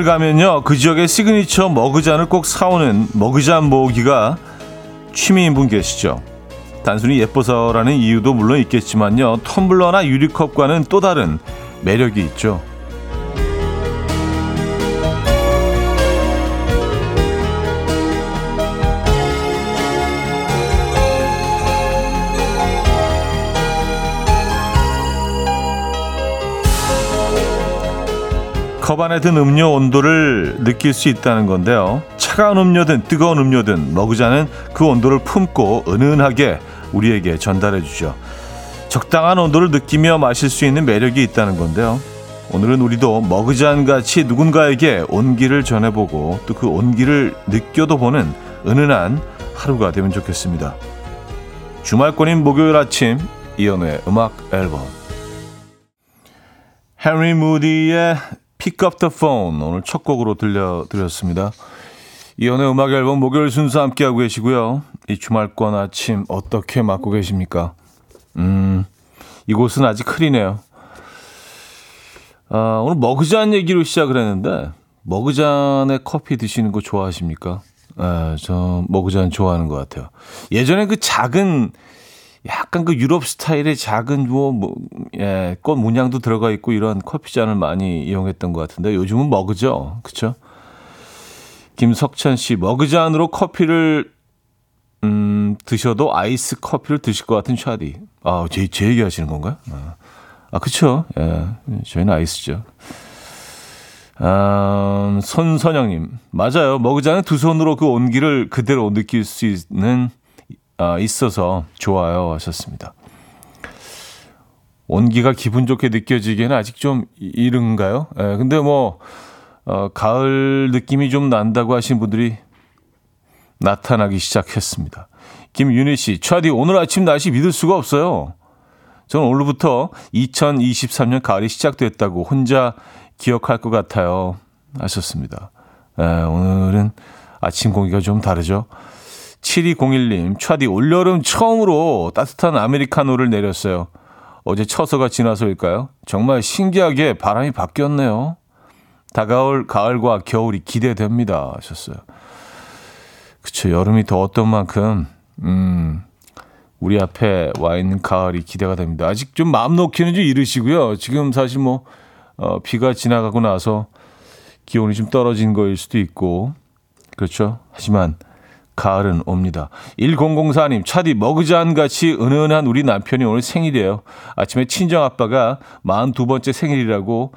여행을 가면요 그 지역의 시그니처 머그잔을 꼭 사오는 머그잔 모으기가 취미인 분 계시죠. 단순히 예뻐서라는 이유도 물론 있겠지만요 텀블러나 유리컵과는 또 다른 매력이 있죠 컵 안에 든 음료 온도를 느낄 수 있다는 건데요. 차가운 음료든 뜨거운 음료든 머그잔은 그 온도를 품고 은은하게 우리에게 전달해 주죠. 적당한 온도를 느끼며 마실 수 있는 매력이 있다는 건데요. 오늘은 우리도 머그잔 같이 누군가에게 온기를 전해보고 또 그 온기를 느껴도 보는 은은한 하루가 되면 좋겠습니다. 주말권인 목요일 아침 이연우의 음악 앨범 헨리 무디의 Pick Up the Phone 오늘 첫 곡으로 들려드렸습니다. 이연의 음악 앨범 목요일 순서 함께하고 계시고요. 이 주말권 아침 어떻게 맞고 계십니까? 음, 이곳은 아직 흐리네요. 아, 오늘 머그잔 얘기로 시작을 했는데 머그잔에 커피 드시는 거 좋아하십니까? 아, 저 머그잔 좋아하는 것 같아요. 예전에 그 작은 약간 그 유럽 스타일의 작은 뭐, 뭐 예, 꽃 문양도 들어가 있고 이런 커피잔을 많이 이용했던 것 같은데 요즘은 머그죠. 그쵸? 김석찬 씨, 머그잔으로 커피를, 음, 드셔도 아이스 커피를 드실 것 같은 샤디. 아, 제, 제 얘기 하시는 건가요? 아, 아 그쵸. 예, 저희는 아이스죠. 아, 손선영님. 맞아요. 머그잔은 두 손으로 그 온기를 그대로 느낄 수 있는 아, 있어서 좋아요 하셨습니다. 온기가 기분 좋게 느껴지기에는 아직 좀 이른가요? 예, 근데 뭐 어, 가을 느낌이 좀 난다고 하신 분들이 나타나기 시작했습니다. 김윤희 씨, 차디 오늘 아침 날씨 믿을 수가 없어요. 저는 오늘부터 2023년 가을이 시작됐다고 혼자 기억할 것 같아요. 하셨습니다. 예, 오늘은 아침 공기가 좀 다르죠. 7201님, 차디 올여름 처음으로 따뜻한 아메리카노를 내렸어요. 어제 처서가 지나서일까요? 정말 신기하게 바람이 바뀌었네요. 다가올 가을과 겨울이 기대됩니다. 하셨어요. 그쵸, 여름이 더 어떤 만큼, 음, 우리 앞에 와 있는 가을이 기대가 됩니다. 아직 좀 마음 놓기는 좀 이르시고요. 지금 사실 뭐, 어, 비가 지나가고 나서 기온이 좀 떨어진 거일 수도 있고, 그렇죠. 하지만, 가을은 옵니다. 1004님, 차디 머그잔 같이 은은한 우리 남편이 오늘 생일이에요. 아침에 친정 아빠가 42번째 생일이라고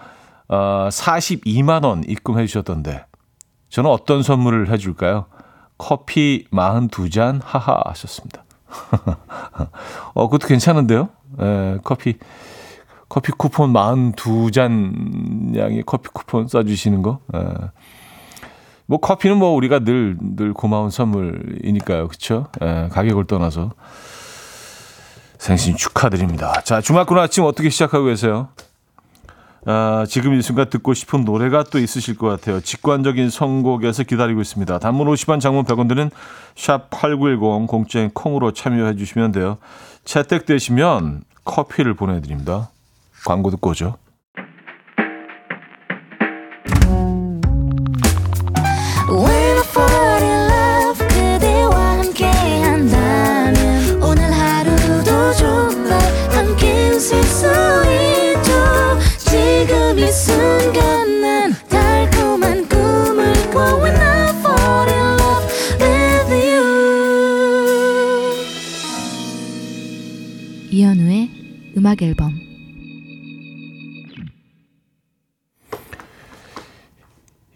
어, 42만 원 입금해 주셨던데 저는 어떤 선물을 해줄까요? 커피 42잔 하하 하셨습니다. 어, 그것도 괜찮은데요? 에, 커피, 커피 쿠폰 42잔 양의 커피 쿠폰 써주시는 거. 에. 뭐 커피는 뭐 우리가 늘 늘 고마운 선물이니까요. 그렇죠? 예, 가격을 떠나서 생신 축하드립니다. 자, 주말권 아침 어떻게 시작하고 계세요? 아, 지금 이 순간 듣고 싶은 노래가 또 있으실 것 같아요. 직관적인 선곡에서 기다리고 있습니다. 단문 50원, 장문 100원 드는 샵8910 공짜인 콩으로 참여해 주시면 돼요. 채택되시면 커피를 보내드립니다. 광고 듣고 오죠.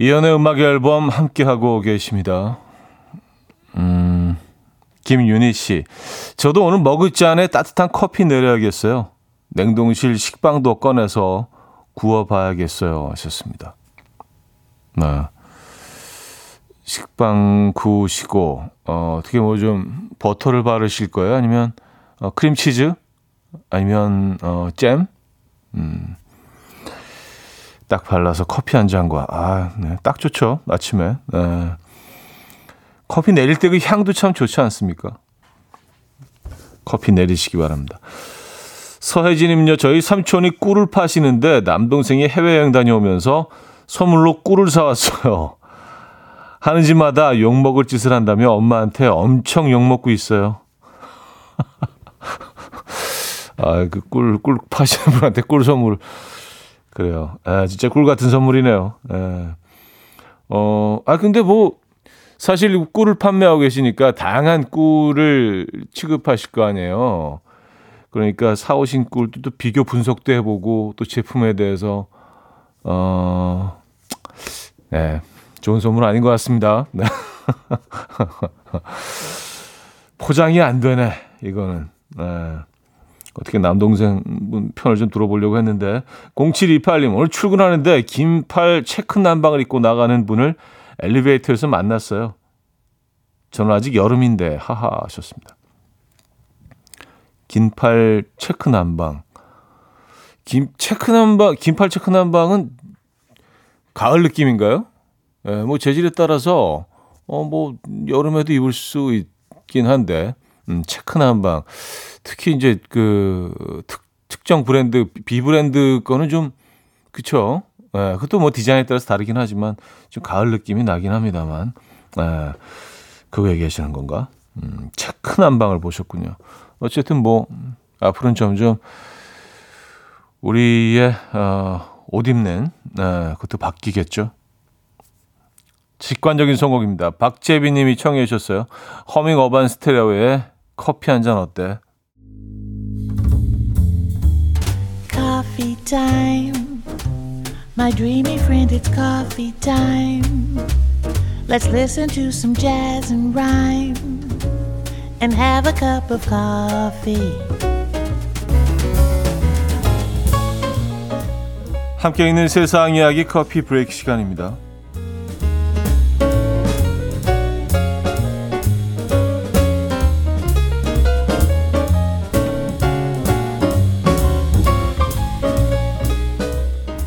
이연의 음악 앨범 함께 하고 계십니다. 음, 김윤희 씨, 저도 오늘 머그잔에 따뜻한 커피 내려야겠어요. 냉동실 식빵도 꺼내서 구워봐야겠어요. 하셨습니다. 네. 식빵 구우시고, 어, 어떻게 뭐 좀 버터를 바르실 거예요? 아니면 어, 크림치즈? 아니면 어, 잼, 음, 딱 발라서 커피 한 잔과 아, 네, 딱 좋죠 아침에. 네. 커피 내릴 때 그 향도 참 좋지 않습니까? 커피 내리시기 바랍니다. 서혜진님요, 저희 삼촌이 꿀을 파시는데 남동생이 해외여행 다녀오면서 선물로 꿀을 사왔어요. 하는 집마다 욕먹을 짓을 한다며 엄마한테 엄청 욕먹고 있어요. 아, 그 꿀, 꿀 파시는 분한테 꿀 선물. 그래요. 아, 진짜 꿀 같은 선물이네요. 예. 어, 아, 근데 뭐, 사실 꿀을 판매하고 계시니까 다양한 꿀을 취급하실 거 아니에요. 그러니까 사오신 꿀도 또 비교 분석도 해보고 또 제품에 대해서, 어, 네. 좋은 선물 아닌 것 같습니다. 네. 포장이 안 되네, 이거는. 네. 어떻게 남동생 편을 좀 들어보려고 했는데 0728님 오늘 출근하는데 긴팔 체크 난방을 입고 나가는 분을 엘리베이터에서 만났어요. 저는 아직 여름인데 하하 하셨습니다. 긴팔 체크 난방. 긴 체크 난방 긴팔 체크 난방은 가을 느낌인가요? 예, 네, 뭐 재질에 따라서 어 뭐 여름에도 입을 수 있긴 한데 음, 체크 난방. 특히 이제 그 특, 특정 브랜드, 비브랜드 거는 좀, 그쵸. 예, 그것도 뭐 디자인에 따라서 다르긴 하지만 좀 가을 느낌이 나긴 합니다만. 예, 그거 얘기하시는 건가? 음, 체크 난방을 보셨군요. 어쨌든 뭐, 앞으로는 점점 우리의, 어, 옷 입는, 예, 그것도 바뀌겠죠. 직관적인 선곡입니다. 박재빈 님이 청해 주셨어요. 허밍 어반 스테레오의 커피 한 잔 어때? coffee time. My dreamy friend, it's coffee time. Let's listen to some jazz and rhyme and have a cup of coffee. 함께 있는 세상 이야기 커피 브레이크 시간입니다.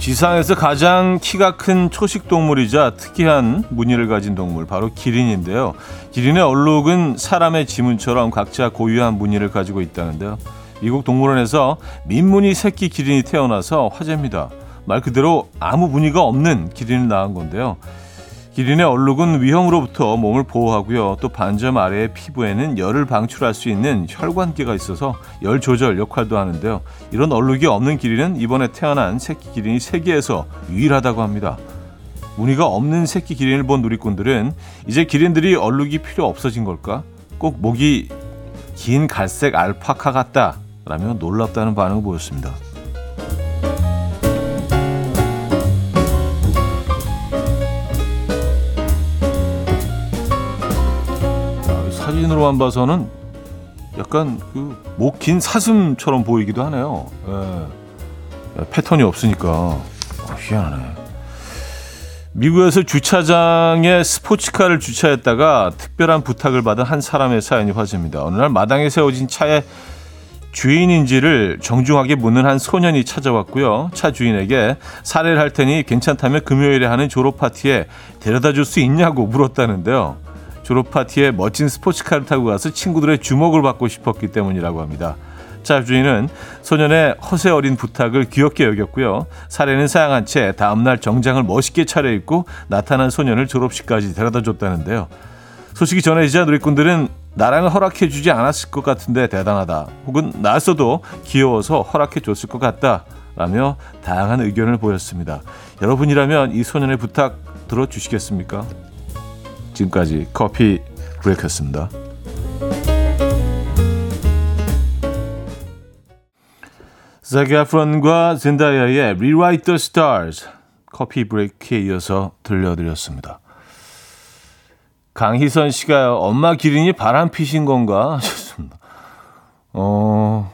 지상에서 가장 키가 큰 초식 동물이자 특이한 무늬를 가진 동물 바로 기린인데요. 기린의 얼룩은 사람의 지문처럼 각자 고유한 무늬를 가지고 있다는데요. 미국 동물원에서 민무늬 새끼 기린이 태어나서 화제입니다. 말 그대로 아무 무늬가 없는 기린을 낳은 건데요. 기린의 얼룩은 위험으로부터 몸을 보호하고요. 또 반점 아래의 피부에는 열을 방출할 수 있는 혈관계가 있어서 열 조절 역할도 하는데요. 이런 얼룩이 없는 기린은 이번에 태어난 새끼 기린이 세계에서 유일하다고 합니다. 무늬가 없는 새끼 기린을 본 누리꾼들은 이제 기린들이 얼룩이 필요 없어진 걸까? 꼭 목이 긴 갈색 알파카 같다. 라며 놀랍다는 반응을 보였습니다. 사진으로만 봐서는 약간 그 목 긴 사슴처럼 보이기도 하네요. 예. 패턴이 없으니까 어, 희한하네. 미국에서 주차장에 스포츠카를 주차했다가 특별한 부탁을 받은 한 사람의 사연이 화제입니다. 어느 날 마당에 세워진 차의 주인인지를 정중하게 묻는 한 소년이 찾아왔고요. 차 주인에게 사례를 할 테니 괜찮다면 금요일에 하는 졸업 파티에 데려다 줄 수 있냐고 물었다는데요. 졸업 파티에 멋진 스포츠카를 타고 가서 친구들의 주목을 받고 싶었기 때문이라고 합니다. 차 주인은 소년의 허세 어린 부탁을 귀엽게 여겼고요. 사례는 사양한 채 다음날 정장을 멋있게 차려입고 나타난 소년을 졸업식까지 데려다 줬다는데요. 소식이 전해지자 누리꾼들은 나랑은 허락해 주지 않았을 것 같은데 대단하다. 혹은 나였어도 귀여워서 허락해 줬을 것 같다. 라며 다양한 의견을 보였습니다. 여러분이라면 이 소년의 부탁 들어주시겠습니까? 지금까지 커피 브레이크였습니다. 자기 아프론과 젠다이아의 Rewrite the Stars 커피 브레이크에 이어서 들려드렸습니다. 강희선 씨가요. 엄마 기린이 바람 피신 건가 하셨습니다. 어,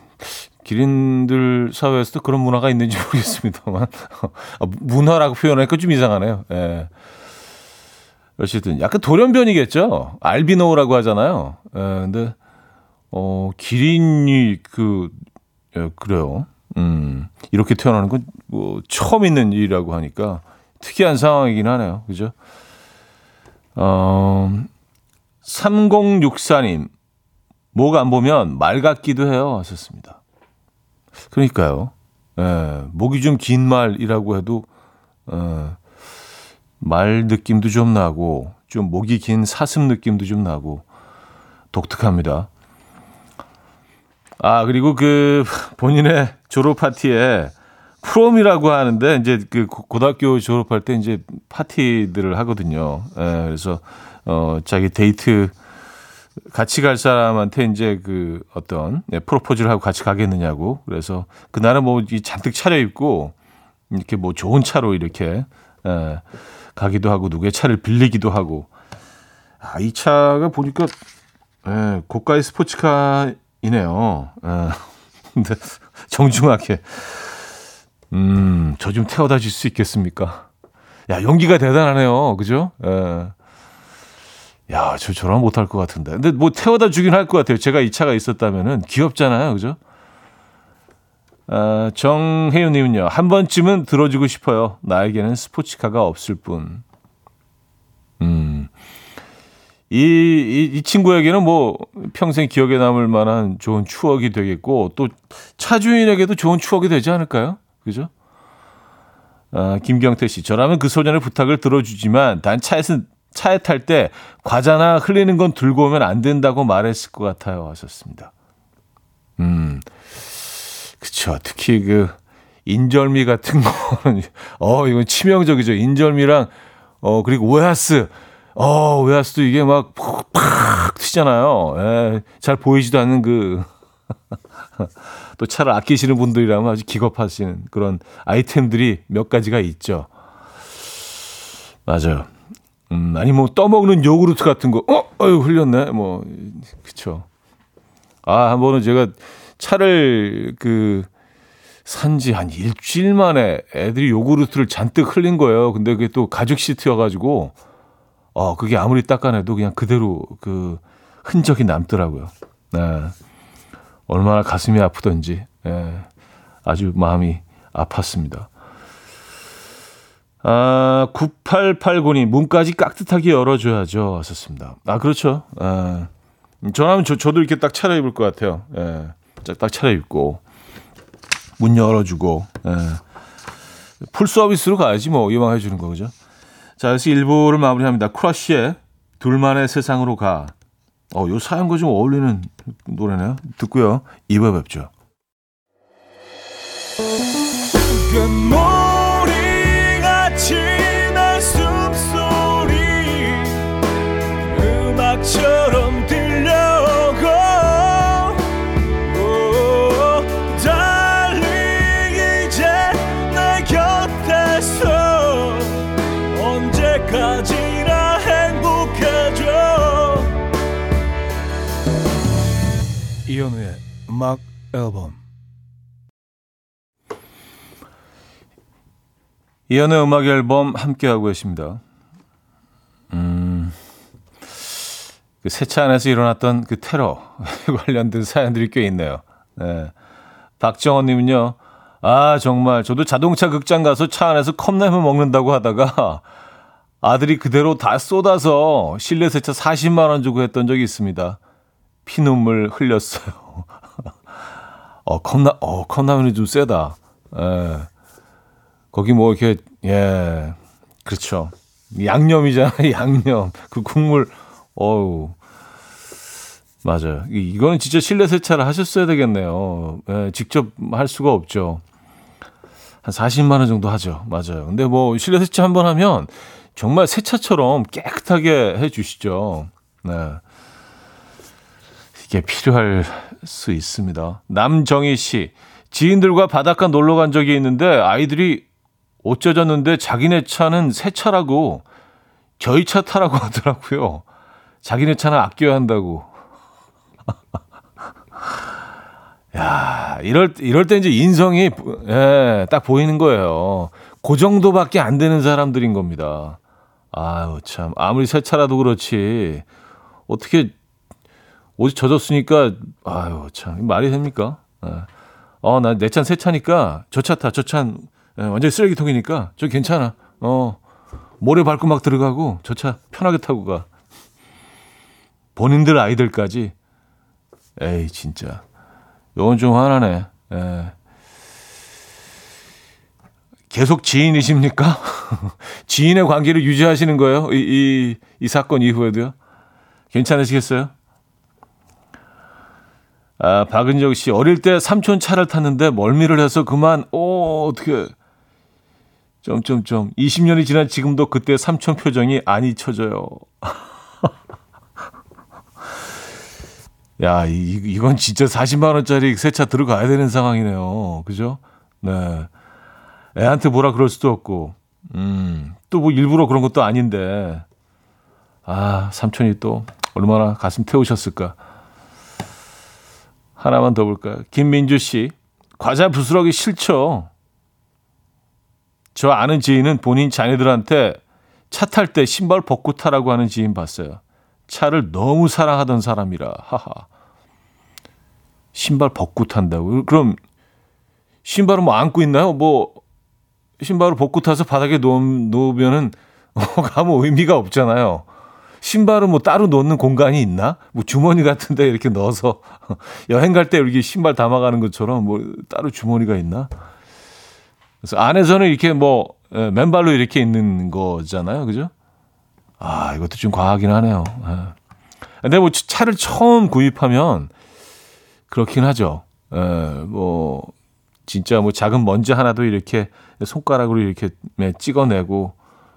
기린들 사회에서도 그런 문화가 있는지 모르겠습니다만 문화라고 표현하니까 좀 이상하네요. 예. 어쨌든 약간 돌연변이겠죠. 알비노라고 하잖아요. 예, 근데 어 기린이 그 예, 그래요. 음. 이렇게 태어나는 건 뭐 처음 있는 일이라고 하니까 특이한 상황이긴 하네요. 그죠? 어 3064님 목안 보면 말 같기도 해요. 하셨습니다. 그러니까요. 예, 목이 좀 긴 말이라고 해도 어 말 느낌도 좀 나고 좀 목이 긴 사슴 느낌도 좀 나고 독특합니다. 아 그리고 그 본인의 졸업 파티에 프롬이라고 하는데 이제 그 고등학교 졸업할 때 이제 파티들을 하거든요. 예, 그래서 어 자기 데이트 같이 갈 사람한테 이제 그 어떤 네, 프로포즈를 하고 같이 가겠느냐고 그래서 그날은 뭐 잔뜩 차려입고 이렇게 뭐 좋은 차로 이렇게 예, 가기도 하고 누구의 차를 빌리기도 하고 아, 이 차가 보니까 예, 고가의 스포츠카이네요. 예, 근데 정중하게 음, 저 좀 태워다 줄 수 있겠습니까? 야, 용기가 대단하네요. 그죠? 예. 야, 저 저런 못할 것 같은데. 근데 뭐 태워다 주긴 할 것 같아요. 제가 이 차가 있었다면은 귀엽잖아요. 그죠? 아, 정혜윤님은요. 한 번쯤은 들어주고 싶어요. 나에게는 스포츠카가 없을 뿐. 음. 이, 이, 이 친구에게는 뭐 평생 기억에 남을 만한 좋은 추억이 되겠고 또 차주인에게도 좋은 추억이 되지 않을까요? 그죠? 아, 김경태 씨, 저라면 그 소년의 부탁을 들어주지만 단 차에서 차에 탈 때 과자나 흘리는 건 들고 오면 안 된다고 말했을 것 같아요. 하셨습니다. 음, 그쵸. 특히 그 인절미 같은 거는 어 이건 치명적이죠. 인절미랑 어 그리고 오야스, 어 오야스도 이게 막팍 튀잖아요. 예, 잘 보이지도 않는 그. 또 차를 아끼시는 분들이라면 아주 기겁하시는 그런 아이템들이 몇 가지가 있죠. 맞아요. 음, 아니 뭐 떠먹는 요구르트 같은 거, 어, 어유 흘렸네. 뭐 그쵸. 아, 한 번은 제가 차를 그 산지 한 일주일 만에 애들이 요구르트를 잔뜩 흘린 거예요. 근데 그게 또 가죽 시트여가지고, 어, 그게 아무리 닦아내도 그냥 그대로 그 흔적이 남더라고요. 네. 얼마나 가슴이 아프던지, 예, 아주 마음이 아팠습니다. 아, 9889님, 문까지 깍듯하게 열어줘야죠. 하셨습니다. 아, 그렇죠. 아, 전화면 저, 저도 이렇게 딱 차려입을 것 같아요. 예, 딱 차려입고, 문 열어주고, 예. full service로 가야지 뭐, 이왕 해주는 거, 그죠? 자, 그래서 1부를 마무리합니다. 크러쉬의 둘만의 세상으로 가. 어, 요 사연과 좀 어울리는 노래네요. 듣고요. 2부에 뵙죠. 음악 앨범 이현우의 음악 앨범 함께하고 계십니다. 음, 그 세차 안에서 일어났던 그 테러 관련된 사연들이 꽤 있네요. 네. 박정원 님은요, 아, 정말, 저도 자동차 극장 가서 차 안에서 컵라면 먹는다고 하다가 아들이 그대로 다 쏟아서 실내 세차 40만 원 주고 했던 적이 있습니다. 피눈물 흘렸어요. 어, 컵라, 어, 컵라면이 좀 세다. 예. 거기 뭐 이렇게, 예. 그렇죠. 양념이잖아, 양념. 그 국물, 어우. 맞아요. 이거는 진짜 실내 세차를 하셨어야 되겠네요. 예, 직접 할 수가 없죠. 한 40만 원 정도 하죠. 맞아요. 근데 뭐 실내 세차 한 번 하면 정말 세차처럼 깨끗하게 해 주시죠. 네. 이게 필요할 수 있습니다. 남정희 씨. 지인들과 바닷가 놀러 간 적이 있는데 아이들이 옷 젖었는데 자기네 차는 새 차라고 저희 차 타라고 하더라고요. 자기네 차는 아껴야 한다고. 야, 이럴 이럴 때 이제 인성이 예, 딱 보이는 거예요. 그 정도밖에 안 되는 사람들인 겁니다. 아유, 참. 아무리 새 차라도 그렇지. 어떻게 옷이 젖었으니까 아유, 참. 말이 됩니까? 예. 어, 나내 차는 새 차니까 저 차 타. 저 차는 예, 완전 쓰레기통이니까 저 괜찮아. 어. 모래 밟고 막 들어가고 저 차 편하게 타고 가. 본인들 아이들까지 에이 진짜 요건 좀 화나네. 에. 계속 지인이십니까? 지인의 관계를 유지하시는 거예요? 이, 이, 이 사건 이후에도요? 괜찮으시겠어요? 아, 박은정 씨, 어릴 때 삼촌 차를 탔는데 멀미를 해서 그만, 오, 어떻게. 점점점. 20년이 지난 지금도 그때 삼촌 표정이 안 잊혀져요. 야, 이, 이건 진짜 40만 원짜리 새 차 들어가야 되는 상황이네요. 그죠? 네. 애한테 뭐라 그럴 수도 없고, 음, 또 뭐 일부러 그런 것도 아닌데, 아, 삼촌이 또 얼마나 가슴 태우셨을까. 하나만 더 볼까요? 김민주 씨, 과자 부스러기 싫죠? 저 아는 지인은 본인 자녀들한테 차 탈 때 신발 벗고 타라고 하는 지인 봤어요. 차를 너무 사랑하던 사람이라, 하하. 신발 벗고 탄다고? 그럼 신발은 뭐 안고 있나요? 뭐 신발을 벗고 타서 바닥에 놓, 놓으면은 아무 의미가 없잖아요. 신발은 뭐 따로 놓는 공간이 있나? 뭐 주머니 같은데 이렇게 넣어서 여행 갈 때 이렇게 신발 담아가는 것처럼 뭐 따로 주머니가 있나? 그래서 안에서는 이렇게 뭐 예, 맨발로 이렇게 있는 거잖아요, 그죠? 아 이것도 좀 과하긴 하네요. 예. 근데 뭐 차를 처음 구입하면 그렇긴 하죠. 에, 뭐 진짜 뭐 작은 먼지 하나도 이렇게 손가락으로 이렇게 찍어내고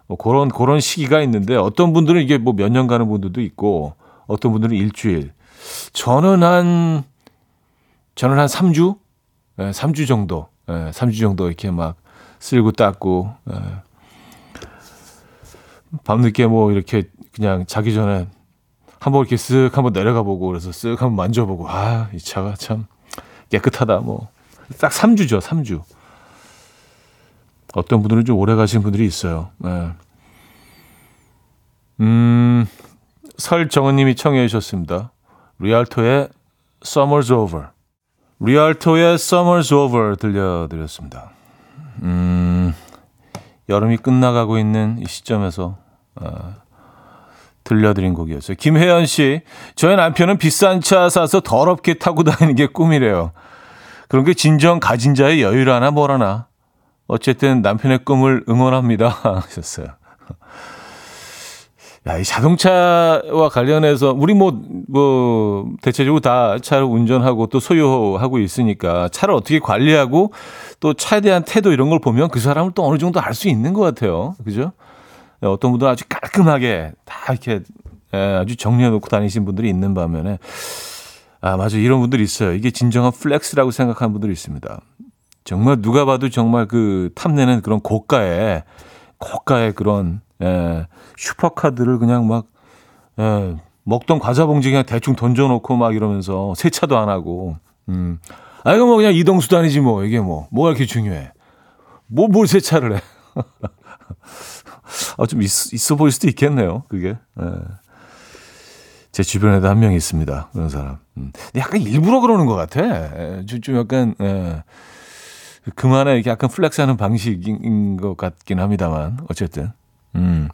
뭐 그런 그런 시기가 있는데 어떤 분들은 이게 뭐 몇 년 가는 분들도 있고 어떤 분들은 일주일. 저는 한 저는 한 3주? 예, 3주 정도. 예, 3주 정도 이렇게 막 쓸고 닦고 예. 밤늦게 뭐 이렇게 그냥 자기 전에 한번 이렇게 쓱 한번 내려가 보고 그래서 쓱 한번 만져보고 아, 이 차가 참 깨끗하다 뭐. 딱 3주죠, 3주. 어떤 분들은 좀 오래 가신 분들이 있어요. 네. 음, 설정은 님이 청해 주셨습니다. 리알토의 Summer's Over. 리알토의 Summer's Over 들려드렸습니다. 음, 여름이 끝나가고 있는 이 시점에서 어, 들려드린 곡이었어요. 김혜연 씨, 저희 남편은 비싼 차 사서 더럽게 타고 다니는 게 꿈이래요. 그런 게 진정 가진 자의 여유라나 뭐라나. 어쨌든 남편의 꿈을 응원합니다. 하셨어요. 야, 이 자동차와 관련해서 우리 뭐, 뭐, 대체적으로 다 차를 운전하고 또 소유하고 있으니까 차를 어떻게 관리하고 또 차에 대한 태도 이런 걸 보면 그 사람을 또 어느 정도 알 수 있는 것 같아요. 그죠? 어떤 분들은 아주 깔끔하게 다 이렇게 아주 정리해 놓고 다니신 분들이 있는 반면에 아, 맞아. 이런 분들이 있어요. 이게 진정한 flex라고 생각하는 분들이 있습니다. 정말 누가 봐도 정말 그 탐내는 그런 고가의, 고가의 그런, 예, 슈퍼카들을 그냥 막, 예, 먹던 과자 봉지 그냥 대충 던져놓고 막 이러면서 세차도 안 하고, 음. 아, 이거 뭐 그냥 이동 수단이지 뭐. 이게 뭐. 뭐가 이렇게 중요해. 뭐, 뭘 세차를 해. 아, 좀 있, 있어 보일 수도 있겠네요. 그게. 예. 제 주변에도 한 명 있습니다. 그런 사람. 음. 약간 일부러 그러는 것 같아. 예, 좀, 좀 약간, 예. 그만의 이렇게 약간 flex하는 방식인 것 같긴 합니다만. 어쨌든. 음.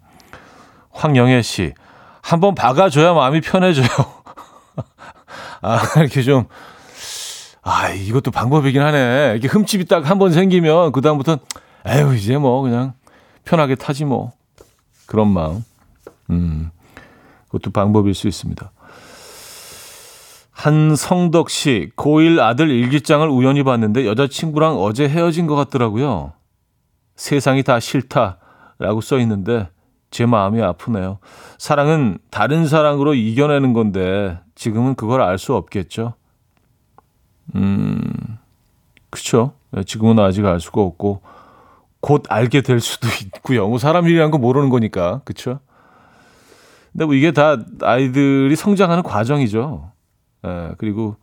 황영애 씨. 한 번 박아줘야 마음이 편해져요. 아, 이렇게 좀, 아, 이것도 방법이긴 하네. 이렇게 흠집이 딱 한 번 생기면, 그다음부터는, 에휴, 이제 뭐, 그냥 편하게 타지 뭐. 그런 마음. 음. 그것도 방법일 수 있습니다. 한성덕 씨, 고1 아들 일기장을 우연히 봤는데 여자친구랑 어제 헤어진 것 같더라고요. 세상이 다 싫다라고 써 있는데 제 마음이 아프네요. 사랑은 다른 사랑으로 이겨내는 건데 지금은 그걸 알 수 없겠죠. 음, 그쵸. 지금은 아직 알 수가 없고 곧 알게 될 수도 있고요. 뭐 사람 일이란 거 모르는 거니까. 그쵸. 근데 뭐 이게 다 아이들이 성장하는 과정이죠. 예, 그리고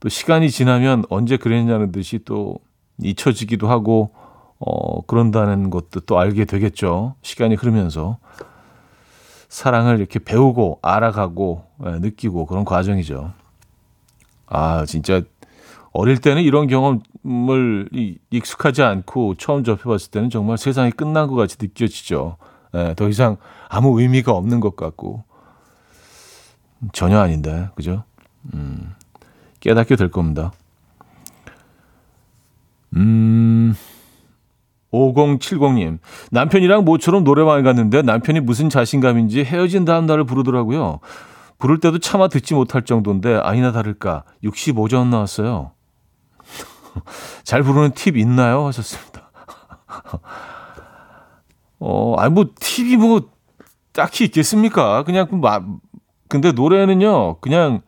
또 시간이 지나면 언제 그랬냐는 듯이 또 잊혀지기도 하고, 어, 그런다는 것도 또 알게 되겠죠. 시간이 흐르면서. 사랑을 이렇게 배우고, 알아가고, 예, 느끼고 그런 과정이죠. 아, 진짜 어릴 때는 이런 경험을 익숙하지 않고 처음 접해봤을 때는 정말 세상이 끝난 것 같이 느껴지죠. 예, 더 이상 아무 의미가 없는 것 같고 전혀 아닌데 그죠? 음, 깨닫게 될 겁니다. 음, 5070님, 남편이랑 모처럼 노래방에 갔는데 남편이 무슨 자신감인지 헤어진 다음 날을 부르더라고요. 부를 때도 차마 듣지 못할 정도인데 아니나 다를까 65점 나왔어요. 잘 부르는 팁 있나요? 하셨습니다. 어, 아니 뭐 팁이 뭐 딱히 있겠습니까? 그냥 그 마, 근데 노래는요. 그냥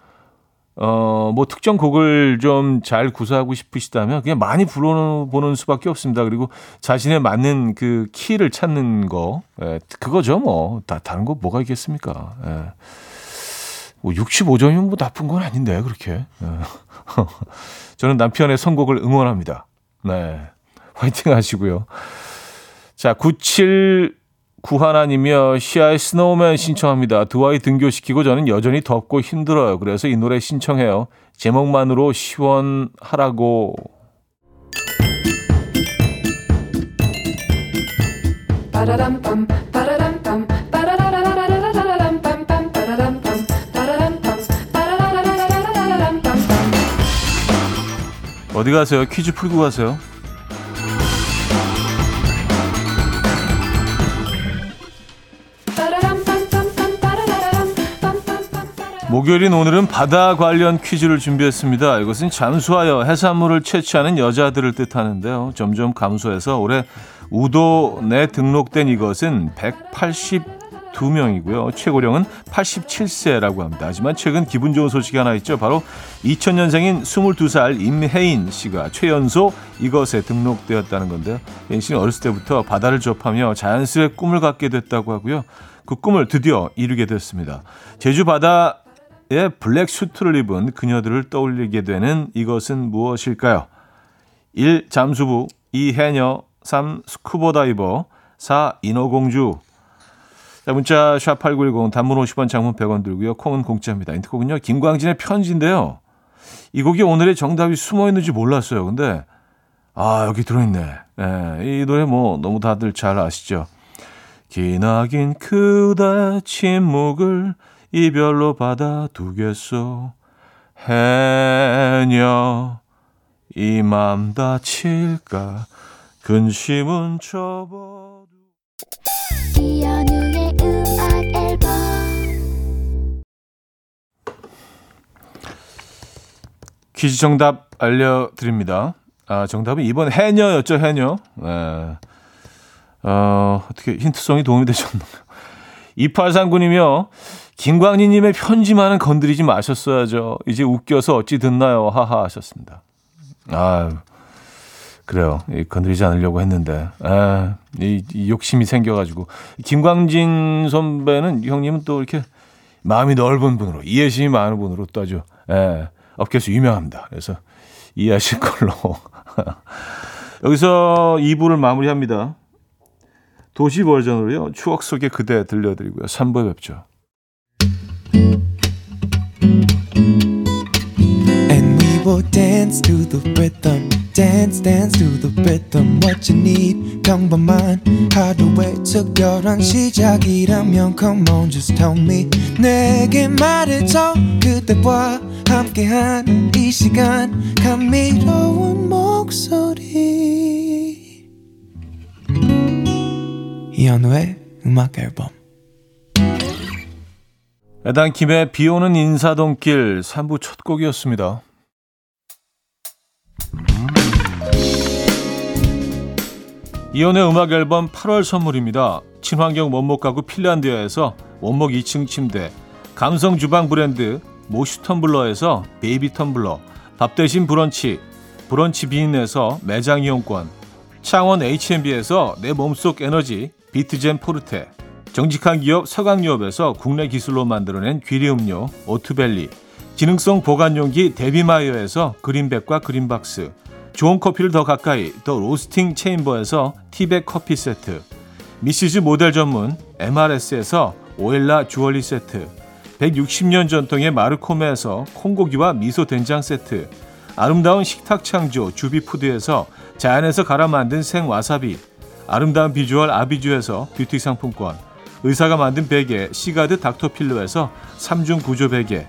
어, 뭐 특정 곡을 좀 잘 구사하고 싶으시다면 그냥 많이 불러보는 수밖에 없습니다. 그리고 자신에 맞는 그 키를 찾는 거, 예, 그거죠. 뭐, 다, 다른 거 뭐가 있겠습니까? 예. 뭐 65점이면 뭐 나쁜 건 아닌데, 그렇게. 예. 저는 남편의 선곡을 응원합니다. 네. 화이팅 하시고요. 자, 97 구하나님이요. 시아의 스노우맨 신청합니다. 두 아이 등교시키고 저는 여전히 덥고 힘들어요. 그래서 이 노래 신청해요. 제목만으로 시원하라고. 어디 가세요? 퀴즈 풀고 가세요. 목요일인 오늘은 바다 관련 퀴즈를 준비했습니다. 이것은 잠수하여 해산물을 채취하는 여자들을 뜻하는데요. 점점 감소해서 올해 우도 내 등록된 이것은 182명이고요. 최고령은 87세라고 합니다. 하지만 최근 기분 좋은 소식이 하나 있죠. 바로 2000년생인 22살 임혜인 씨가 최연소 이것에 등록되었다는 건데요. 혜인 씨는 어렸을 때부터 바다를 접하며 자연스레 꿈을 갖게 됐다고 하고요. 그 꿈을 드디어 이루게 됐습니다. 제주 바다의 black suit를 입은 그녀들을 떠올리게 되는 이것은 무엇일까요? 1. 잠수부 2. 해녀 3. 스쿠버 다이버 4. 인어공주 자, 문자 샵8910 단문 50원 장문 100원 들고요. 콩은 공짜입니다. 힌트곡은요. 김광진의 편지인데요. 이 곡이 오늘의 정답이 숨어 있는지 몰랐어요. 근데 아, 여기 들어 있네. 네, 이 노래 뭐 너무 다들 잘 아시죠? 기나긴 그대 침묵을 이별로 받아두겠소. 해녀, 이 맘 다칠까, 근심은 접어두. 이연우의 음악 앨범 퀴즈 정답 알려드립니다. 아, 정답은 이번 해녀였죠, 해녀. 네. 어, 어떻게 힌트송이 도움이 되셨나요? 2839님이요. 김광진님의 편지만은 건드리지 마셨어야죠. 이제 웃겨서 어찌 듣나요? 하하 하셨습니다. 아 그래요. 건드리지 않으려고 했는데, 아, 이, 이 욕심이 생겨가지고. 김광진 선배는, 형님은 또 이렇게 마음이 넓은 분으로, 이해심이 많은 분으로 또 아주, 예, 업계에서 유명합니다. 그래서 이해하실 걸로. 여기서 2부를 마무리합니다. 도시 버전으로요. 추억 속의 그대 들려드리고요. 3부에 뵙죠. Will dance to the rhythm. Dance, dance to the rhythm. What you need, 평범한 하루의 특별한 시작이라면 Come on, just tell me. 내게 말해줘. 그대와 함께한 이 시간. 감미로운 목소리. 이현우의 음악 앨범. 애단 김의 비 오는 인사동길 3부 첫 곡이었습니다. 이현우의 음악 앨범 8월 선물입니다. 친환경 원목 가구 핀란드에서 원목 2층 침대, 감성 주방 브랜드 모슈 텀블러에서 베이비 텀블러, 밥 대신 브런치, 브런치 빈에서 매장 이용권, 창원 H&B에서 내 몸속 에너지 비트젠 포르테, 정직한 기업 서강유업에서 국내 기술로 만들어낸 귀리 음료 오트벨리, 기능성 보관용기 데비마이어에서 그린백과 그린박스, 좋은 커피를 더 가까이 더 로스팅 체인버에서 티백 커피 세트, 미시즈 모델 전문 MRS에서 오엘라 주얼리 세트, 160년 전통의 마르코메에서 콩고기와 미소 된장 세트, 아름다운 식탁 창조 주비푸드에서 자연에서 갈아 만든 생와사비, 아름다운 비주얼 아비주에서 뷰티 상품권, 의사가 만든 베개 시가드 닥터필로에서 3중 구조 베개,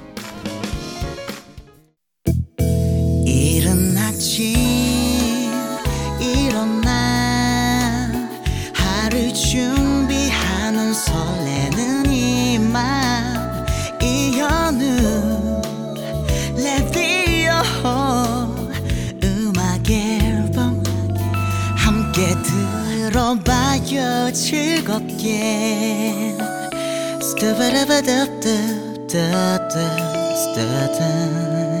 즐겁게. 스타바라바답답답답답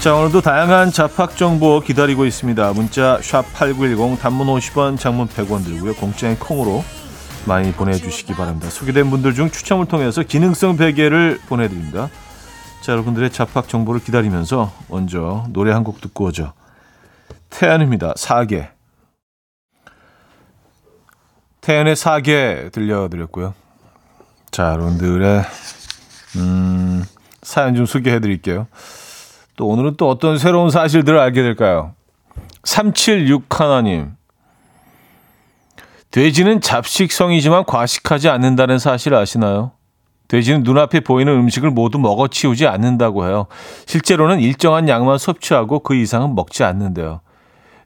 자 오늘도 다양한 잡학 정보 기다리고 있습니다. 문자 샵 #8910 단문 50원, 장문 100원 들고요. 공짜인 콩으로 많이 보내주시기 바랍니다. 소개된 분들 중 추첨을 통해서 기능성 베개를 보내드립니다. 자 여러분들의 잡학 정보를 기다리면서 먼저 노래 한 곡 듣고 오죠. 태연입니다. 사계. 태연의 사계 들려드렸고요. 자 여러분들의 음, 사연 좀 소개해드릴게요. 또 오늘은 또 어떤 새로운 사실들을 알게 될까요? 376 하나님. 돼지는 잡식성이지만 과식하지 않는다는 사실 아시나요? 돼지는 눈앞에 보이는 음식을 모두 먹어 치우지 않는다고 해요. 실제로는 일정한 양만 섭취하고 그 이상은 먹지 않는데요.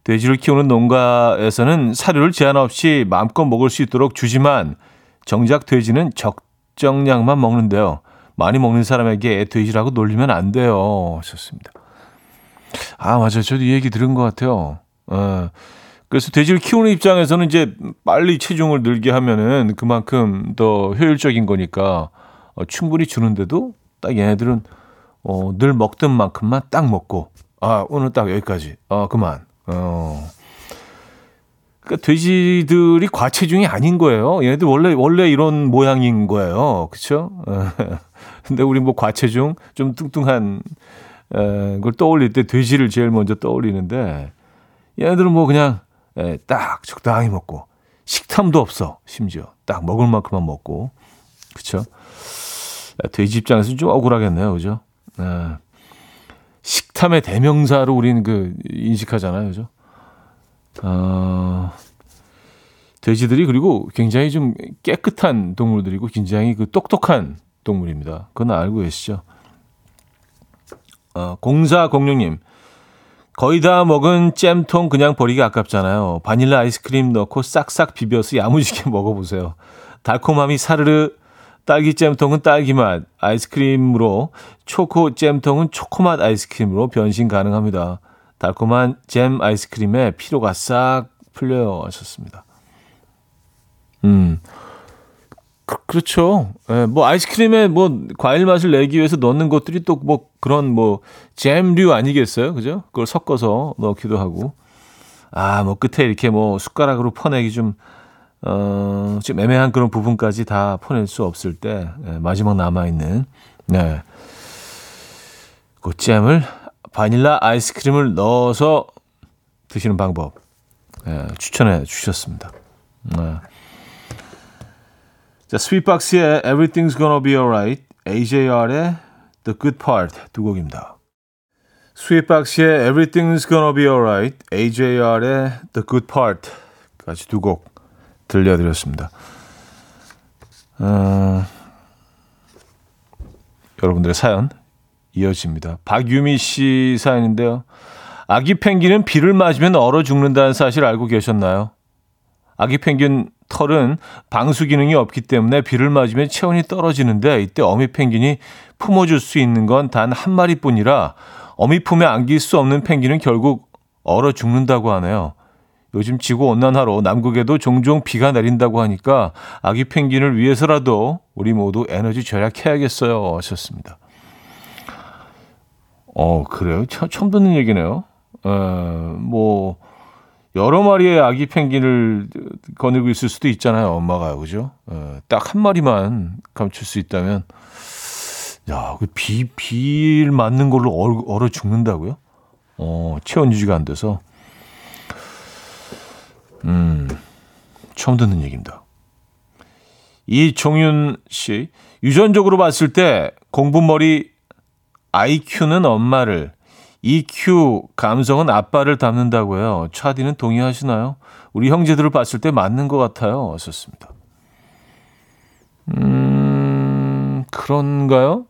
돼지를 키우는 농가에서는 사료를 제한 없이 마음껏 먹을 수 있도록 주지만 정작 돼지는 적정량만 먹는데요. 많이 먹는 사람에게 돼지라고 놀리면 안 돼요. 하셨습니다. 아, 맞아요. 저도 이 얘기 들은 것 같아요. 어, 그래서 돼지를 키우는 입장에서는 이제 빨리 체중을 늘게 하면은 그만큼 더 효율적인 거니까 어, 충분히 주는데도 딱 얘네들은 어, 늘 먹던 만큼만 딱 먹고 아, 오늘 딱 여기까지. 어, 그만. 어. 그러니까 돼지들이 과체중이 아닌 거예요. 얘네들 원래 원래 이런 모양인 거예요. 그렇죠? 근데 우리 뭐 과체중 좀 뚱뚱한 에, 걸 떠올릴 때 돼지를 제일 먼저 떠올리는데 얘네들은 뭐 그냥 에, 딱 적당히 먹고 식탐도 없어. 심지어 딱 먹을 만큼만 먹고 그렇죠? 돼지 입장에서는 좀 억울하겠네요. 그죠? 에, 식탐의 대명사로 우리는 그 인식하잖아요. 그죠? 어, 돼지들이 그리고 굉장히 좀 깨끗한 동물들이고 굉장히 그 똑똑한 동물입니다. 그건 알고 계시죠? 어, 0406님. 거의 다 먹은 잼통 그냥 버리기 아깝잖아요. 바닐라 아이스크림 넣고 싹싹 비벼서 야무지게 먹어보세요. 달콤함이 사르르, 딸기 잼통은 딸기 맛, 아이스크림으로, 초코 잼통은 초코맛 아이스크림으로 변신 가능합니다. 달콤한 잼 아이스크림에 피로가 싹 풀려요. 하셨습니다. 음. 그, 그렇죠. 예, 뭐 아이스크림에 뭐 과일 맛을 내기 위해서 넣는 것들이 또 뭐 그런 뭐 잼류 아니겠어요? 그죠? 그걸 섞어서 넣기도 하고. 아, 뭐 끝에 이렇게 뭐 숟가락으로 퍼내기 좀 어, 좀 애매한 그런 부분까지 다 퍼낼 수 없을 때 예, 마지막 남아 있는 네. 그 잼을 바닐라 아이스크림을 넣어서 드시는 방법 예, 추천해 주셨습니다. 네. 자, 스윗박스의 Everything's Gonna Be Alright, AJR의 The Good Part 두 곡입니다. 스윗박스의 Everything's Gonna Be Alright, AJR의 The Good Part까지 두 곡 들려드렸습니다. 어, 여러분들의 사연 이어집니다. 박유미 씨 사연인데요. 아기 펭귄은 비를 맞으면 얼어 죽는다는 사실 알고 계셨나요? 아기 펭귄 털은 방수 기능이 없기 때문에 비를 맞으면 체온이 떨어지는데 이때 어미 펭귄이 품어줄 수 있는 건 단 한 마리뿐이라 어미 품에 안길 수 없는 펭귄은 결국 얼어 죽는다고 하네요. 요즘 지구 온난화로 남극에도 종종 비가 내린다고 하니까 아기 펭귄을 위해서라도 우리 모두 에너지 절약해야겠어요. 하셨습니다. 어, 그래요? 처, 처음 듣는 얘기네요. 어, 뭐, 여러 마리의 아기 펭귄을 거느리고 있을 수도 있잖아요. 엄마가, 그죠? 어, 딱한 마리만 감출 수 있다면, 야, 그 비, 비를 맞는 걸로 얼, 얼어 죽는다고요? 어, 체온 유지가 안 돼서. 음, 처음 듣는 얘기입니다. 이종윤 씨, 유전적으로 봤을 때 공부머리 IQ는 엄마를, EQ 감성은 아빠를 닮는다고요. 차디는 동의하시나요? 우리 형제들을 봤을 때 맞는 것 같아요. 하셨습니다. 음, 그런가요?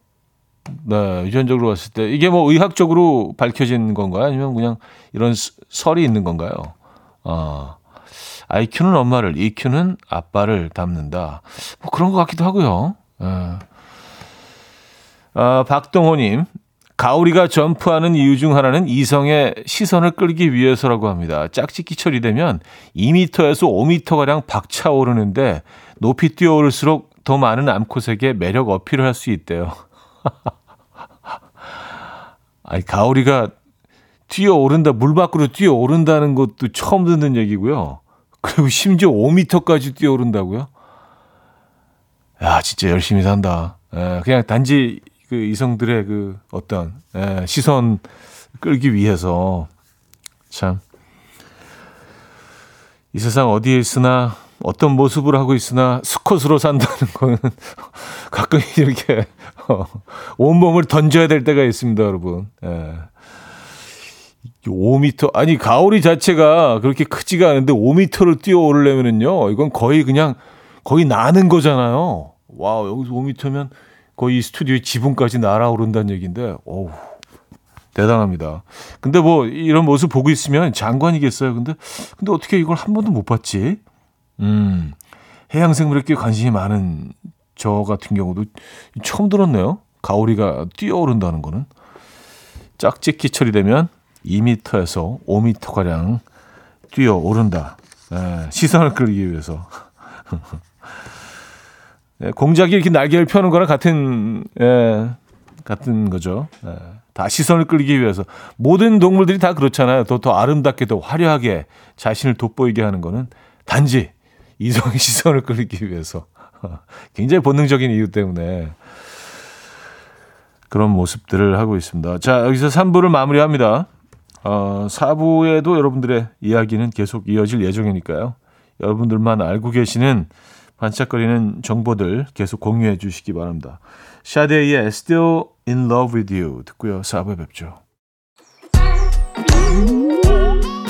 네, 유전적으로 봤을 때 이게 뭐 의학적으로 밝혀진 건가요? 아니면 그냥 이런 스- 설이 있는 건가요? 아, IQ는 엄마를, EQ는 아빠를 닮는다. 뭐 그런 것 같기도 하고요. 예. 아, 박동호님, 가오리가 점프하는 이유 중 하나는 이성의 시선을 끌기 위해서라고 합니다. 짝짓기 처리되면 2m에서 5m가량 박차오르는데 높이 뛰어오를수록 더 많은 암컷에게 매력 어필을 할 수 있대요. 아니, 가오리가 뛰어오른다, 물 밖으로 뛰어오른다는 것도 처음 듣는 얘기고요. 그리고 심지어 5m까지 뛰어오른다고요? 야, 진짜 열심히 산다. 예, 그냥 단지 그 이성들의 그 어떤 예, 시선 끌기 위해서 참. 이 세상 어디에 있으나 어떤 모습을 하고 있으나 수컷으로 산다는 거는 가끔 이렇게 어, 온몸을 던져야 될 때가 있습니다, 여러분. 예. 5미터 아니 가오리 자체가 그렇게 크지가 않은데 5미터를 뛰어오르려면은요 이건 거의 그냥 거의 나는 거잖아요. 와 여기서 5미터면 거의 이 스튜디오의 지붕까지 날아오른다는 얘기인데 어우 대단합니다. 근데 뭐 이런 모습 보고 있으면 장관이겠어요. 근데 근데 어떻게 이걸 한 번도 못 봤지? 음 해양 생물에 관심이 많은 저 같은 경우도 처음 들었네요. 가오리가 뛰어오른다는 거는 짝짓기 처리되면 2m에서 5m가량 뛰어오른다. 예, 시선을 끌기 위해서. 예, 공작이 이렇게 날개를 펴는 거랑 같은, 예, 같은 거죠. 예, 다 시선을 끌기 위해서. 모든 동물들이 다 그렇잖아요. 더, 더 아름답게, 더 화려하게 자신을 돋보이게 하는 거는 단지 이성의 시선을 끌기 위해서. 굉장히 본능적인 이유 때문에 그런 모습들을 하고 있습니다. 자, 여기서 3부를 마무리합니다. 어, 4부에도 여러분들의 이야기는 계속 이어질 예정이니까요. 여러분들만 알고 계시는 반짝거리는 정보들 계속 공유해 주시기 바랍니다. 샤데이의 Still in Love with You 듣고요. 4부에 뵙죠.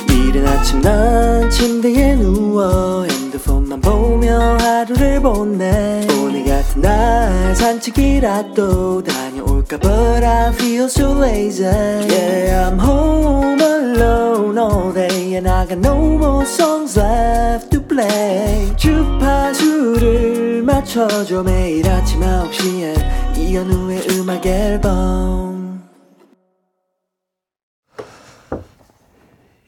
이른 아침 난 침대에 누워 핸드폰만 보며 하루를 보내 오늘 같은 날 산책이라도 다녀올까 But I feel so lazy Yeah I'm home alone all day And I got no more songs left play 주파수를 맞춰줘 매일 아침 9시에 이현우의 음악 앨범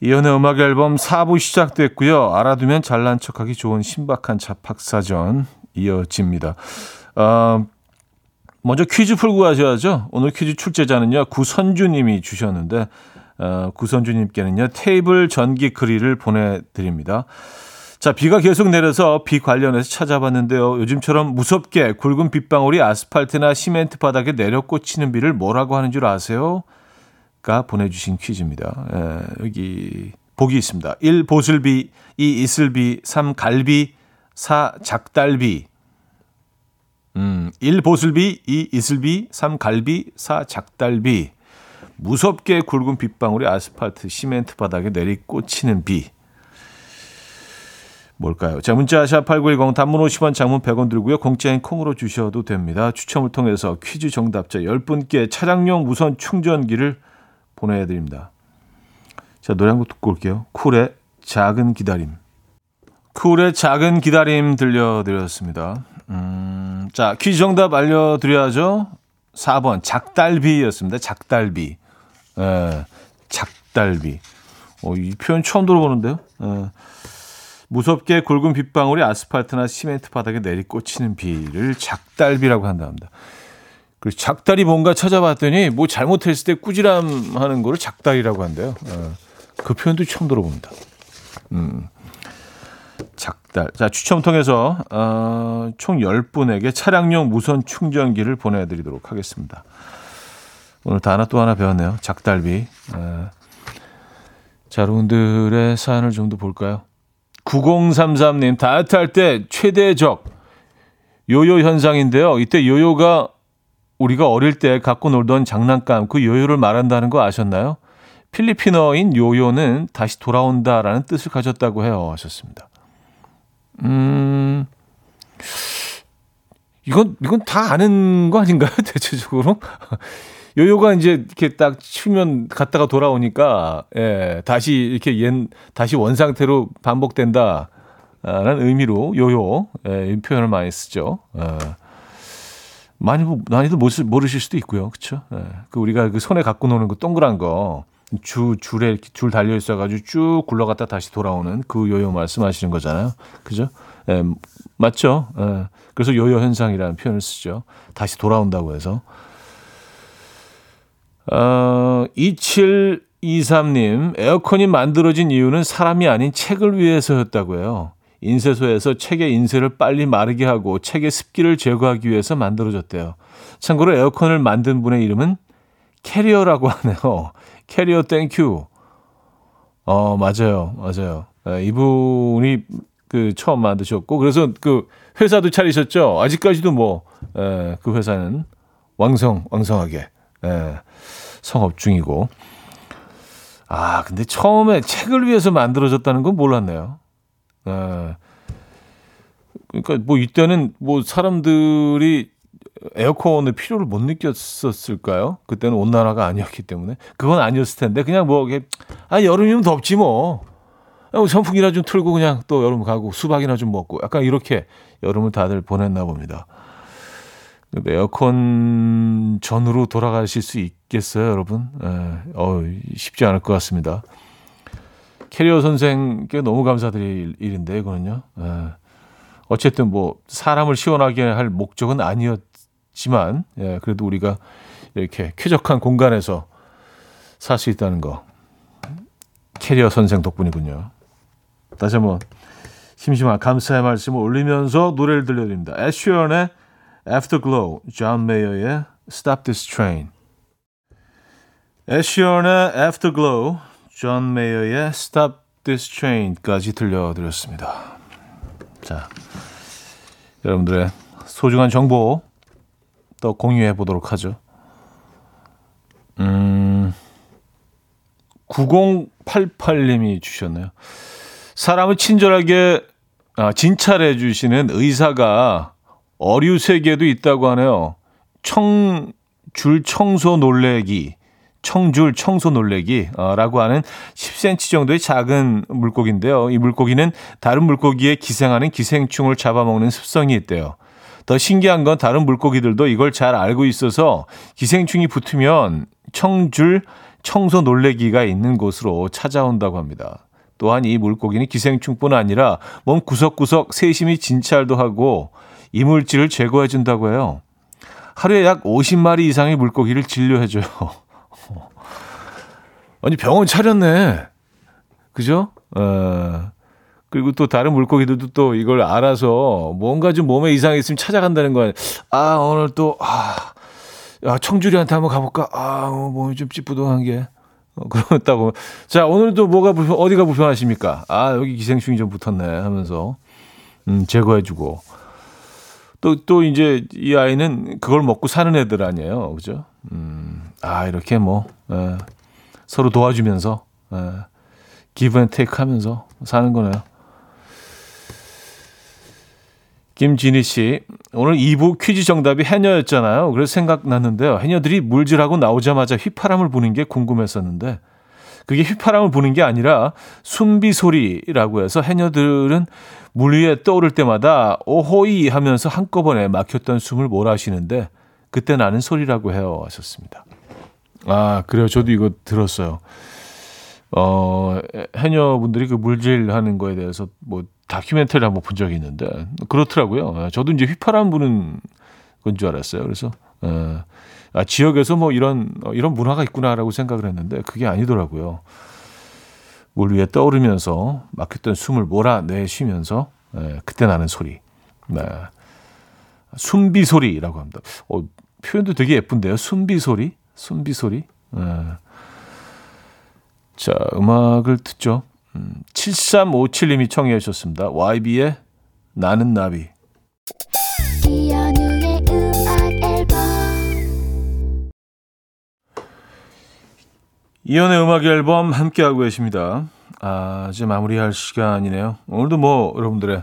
이연의 음악 앨범 4부 시작됐고요. 알아두면 잘난 척하기 좋은 신박한 잡학사전 이어집니다. 어, 먼저 퀴즈 풀고 가셔야죠. 오늘 퀴즈 출제자는요. 구선주님이 주셨는데 어, 구선주님께는요. 테이블 전기 그릴을 보내드립니다. 자, 비가 계속 내려서 비 관련해서 찾아봤는데요. 요즘처럼 무섭게 굵은 빗방울이 아스팔트나 시멘트 바닥에 내려 꽂히는 비를 뭐라고 하는 줄 아세요? 가 보내주신 퀴즈입니다. 예, 여기 보기 있습니다. 1. 보슬비 2. 이슬비 3. 갈비 4. 작달비 음, 1. 보슬비 2. 이슬비 3. 갈비 4. 작달비 무섭게 굵은 빗방울이 아스팔트 시멘트 바닥에 내리 꽂히는 비 뭘까요? 자, 문자 샵8910 단문 50원 장문 100원 들고요. 공짜인 콩으로 주셔도 됩니다. 추첨을 통해서 퀴즈 정답자 10분께 차량용 무선 충전기를 보내 드립니다. 자, 노래 한 곡 듣고 올게요. 쿨의 작은 기다림. 쿨의 작은 기다림 들려드렸습니다. 음, 자, 퀴즈 정답 알려드려야죠. 4번, 작달비였습니다. 작달비. 예, 작달비. 어, 이 표현 처음 들어보는데요. 예. 무섭게 굵은 빗방울이 아스팔트나 시멘트 바닥에 내리꽂히는 비를 작달비라고 한답니다. 그 작달이 뭔가 찾아봤더니 뭐 잘못했을 때 꾸지람 하는 거를 작달이라고 한대요. 예. 그 표현도 처음 들어봅니다. 음. 작달. 자, 추첨 통해서 어, 총 10분에게 차량용 무선 충전기를 보내드리도록 하겠습니다. 오늘 단어 또 하나 배웠네요. 작달비. 에. 자, 여러분들의 사연을 좀 더 볼까요? 9033님, 다이어트 할 때 최대 적 요요 현상인데요. 이때 요요가 우리가 어릴 때 갖고 놀던 장난감, 그 요요를 말한다는 거 아셨나요? 필리핀어인 요요는 다시 돌아온다라는 뜻을 가졌다고 해요. 하셨습니다. 음, 이건, 이건 다 아는 거 아닌가요? 대체적으로? 요요가 이제 이렇게 딱 치면 갔다가 돌아오니까, 예, 다시 이렇게 옛, 다시 원상태로 반복된다. 라는 의미로 요요, 예, 이 표현을 많이 쓰죠. 예. 많이, 많이들 모르실 수도 있고요. 그쵸? 예. 그 우리가 그 손에 갖고 노는 그 동그란 거, 주, 줄에 이렇게 줄 달려 있어가지고 쭉 굴러갔다 다시 돌아오는 그 요요 말씀하시는 거잖아요. 그죠? 예, 맞죠? 예. 그래서 요요 현상이라는 표현을 쓰죠. 다시 돌아온다고 해서. 어, 2723님, 에어컨이 만들어진 이유는 사람이 아닌 책을 위해서였다고 해요. 인쇄소에서 책의 인쇄를 빨리 마르게 하고 책의 습기를 제거하기 위해서 만들어졌대요. 참고로 에어컨을 만든 분의 이름은 캐리어라고 하네요. 캐리어 thank you. 어, 맞아요. 맞아요. 예, 이분이 그 처음 만드셨고, 그래서 그 회사도 차리셨죠? 아직까지도 뭐, 에, 그 회사는 왕성, 왕성하게, 에, 성업 중이고. 아, 근데 처음에 책을 위해서 만들어졌다는 건 몰랐네요. 에, 그러니까 뭐 이때는 뭐 사람들이 에어컨의 필요를 못 느꼈었을까요? 그때는 온난화가 아니었기 때문에 그건 아니었을 텐데 그냥 뭐아 여름이면 덥지 뭐 선풍기나 좀 틀고 그냥 또 여름 가고 수박이나 좀 먹고 약간 이렇게 여름을 다들 보냈나 봅니다. 에어컨 전으로 돌아가실 수 있겠어요, 여러분? 에, 어, 쉽지 않을 것 같습니다. 캐리어 선생께 너무 감사드릴 일인데 이거는요. 에, 어쨌든 뭐 사람을 시원하게 할 목적은 아니었지만 예, 그래도 우리가 이렇게 쾌적한 공간에서 살 수 있다는 거 캐리어 선생 덕분이군요. 다시 한번 심심한 감사의 말씀을 올리면서 노래를 들려드립니다. 애쉬언의 Afterglow, 존 메이어의 Stop This Train. 애쉬언의 Afterglow, 존 메이어의 Stop This Train까지 들려드렸습니다. 자, 여러분들의 소중한 정보 또 공유해 보도록 하죠. 음, 9088님이 주셨네요. 사람을 친절하게 아, 진찰해 주시는 의사가 어류 세계도 있다고 하네요. 청 줄 청소 놀래기, 청줄 청소 놀래기라고 하는 10cm 정도의 작은 물고기인데요. 이 물고기는 다른 물고기에 기생하는 기생충을 잡아먹는 습성이 있대요. 더 신기한 건 다른 물고기들도 이걸 잘 알고 있어서 기생충이 붙으면 청줄 청소 놀래기가 있는 곳으로 찾아온다고 합니다. 또한 이 물고기는 기생충뿐 아니라 몸 구석구석 세심히 진찰도 하고 이물질을 제거해 준다고 해요. 하루에 약 50마리 이상의 물고기를 진료해 줘요. 아니 병원 차렸네. 그죠? 어. 그리고 또 다른 물고기들도 또 이걸 알아서 뭔가 좀 몸에 이상이 있으면 찾아간다는 거예요. 아, 오늘 또, 아, 야, 청주리한테 한번 가볼까? 아, 어, 몸이 좀 찌뿌둥한 게. 어, 그렇다고. 자, 오늘도 뭐가 불편, 어디가 불편하십니까? 아, 여기 기생충이 좀 붙었네 하면서, 음, 제거해주고. 또, 또 이제 이 아이는 그걸 먹고 사는 애들 아니에요. 그죠? 음, 아, 이렇게 뭐, 에, 예, 서로 도와주면서, 에, give and take 하면서 사는 거네요. 김진희 씨, 오늘 2부 퀴즈 정답이 해녀였잖아요. 그래서 생각났는데요. 해녀들이 물질하고 나오자마자 휘파람을 부는 게 궁금했었는데, 그게 휘파람을 부는 게 아니라 숨비 소리라고 해서 해녀들은 물 위에 떠오를 때마다 오호이 하면서 한꺼번에 막혔던 숨을 몰아쉬는데 그때 나는 소리라고 해요 하셨습니다. 아 그래요. 저도 이거 들었어요. 어 해녀분들이 그 물질하는 거에 대해서 뭐 다큐멘터리 한번 본 적이 있는데 그렇더라고요. 저도 이제 휘파람 부는 건 줄 알았어요. 그래서 에, 아, 지역에서 뭐 이런 어, 이런 문화가 있구나라고 생각을 했는데 그게 아니더라고요. 물 위에 떠오르면서 막혔던 숨을 몰아내쉬면서 에, 그때 나는 소리. 네. 숨비 소리라고 합니다. 어, 표현도 되게 예쁜데요. 숨비 소리, 숨비 소리. 에. 자, 음악을 듣죠. 음, 7357님이 청해 주셨습니다. YB의 나는 나비. 이연의 음악 앨범 함께하고 계십니다. 아, 이제 마무리할 시간이네요. 오늘도 뭐 여러분들의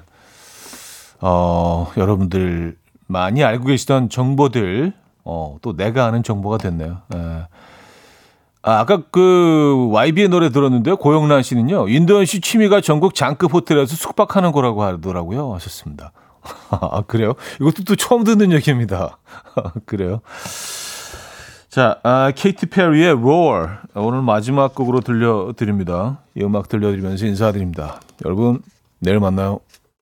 어, 여러분들 많이 알고 계시던 정보들 어, 또 내가 아는 정보가 됐네요. 예. 아, 아까 그 YB의 노래 들었는데요. 고영란 씨는요. 인도현 씨 취미가 전국 장급 호텔에서 숙박하는 거라고 하더라고요. 하셨습니다. 아, 그래요? 이것도 또 처음 듣는 얘기입니다. 그래요? 자, 아, 케이티 페리의 Roar 오늘 마지막 곡으로 들려드립니다. 이 음악 들려드리면서 인사드립니다. 여러분, 내일 만나요.